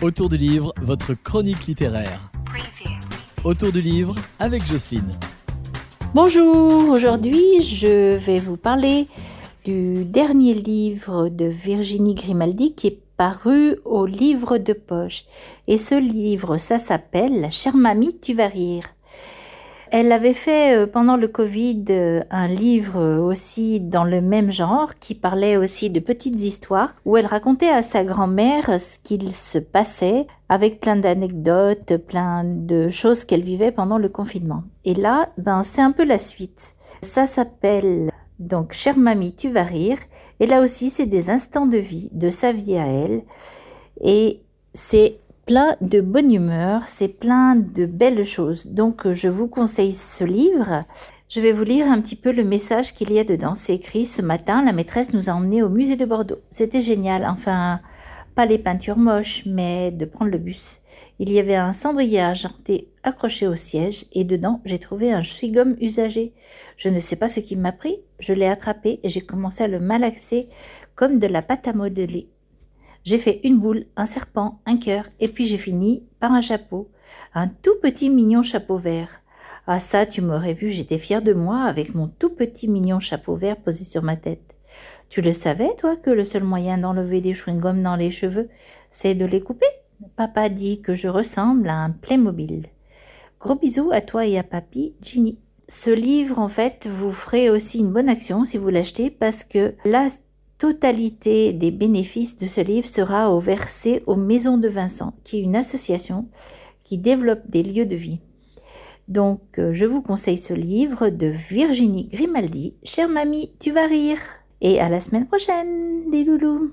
Autour du livre, votre chronique littéraire. Autour du livre avec Jocelyne. Bonjour, aujourd'hui je vais vous parler du dernier livre de Virginie Grimaldi qui est paru au livre de poche. Et ce livre, ça s'appelle Chère mamie, tu vas rire. Elle avait fait euh, pendant le Covid euh, un livre aussi dans le même genre qui parlait aussi de petites histoires où elle racontait à sa grand-mère ce qu'il se passait avec plein d'anecdotes, plein de choses qu'elle vivait pendant le confinement. Et là, ben, c'est un peu la suite. Ça s'appelle donc Chère mamie, tu vas rire. Et là aussi, c'est des instants de vie, de sa vie à elle. Et c'est plein de bonne humeur, c'est plein de belles choses. Donc je vous conseille ce livre. Je vais vous lire un petit peu le message qu'il y a dedans. C'est écrit ce matin, la maîtresse nous a emmenés au musée de Bordeaux. C'était génial. Enfin, pas les peintures moches, mais de prendre le bus. Il y avait un cendrier argenté accroché au siège et dedans j'ai trouvé un chewing-gum usagé. Je ne sais pas ce qui m'a pris. Je l'ai attrapé et j'ai commencé à le malaxer comme de la pâte à modeler. J'ai fait une boule, un serpent, un cœur, et puis j'ai fini par un chapeau, un tout petit mignon chapeau vert. Ah ça, tu m'aurais vu, j'étais fière de moi avec mon tout petit mignon chapeau vert posé sur ma tête. Tu le savais, toi, que le seul moyen d'enlever des chewing-gums dans les cheveux, c'est de les couper? Papa dit que je ressemble à un Playmobil. Gros bisous à toi et à papy, Ginny. Ce livre, en fait, vous ferez aussi une bonne action si vous l'achetez parce que là, totalité des bénéfices de ce livre sera au versé aux Maisons de Vincent, qui est une association qui développe des lieux de vie. Donc, euh, je vous conseille ce livre de Virginie Grimaldi. Chère mamie, tu vas rire. Et à la semaine prochaine, les loulous.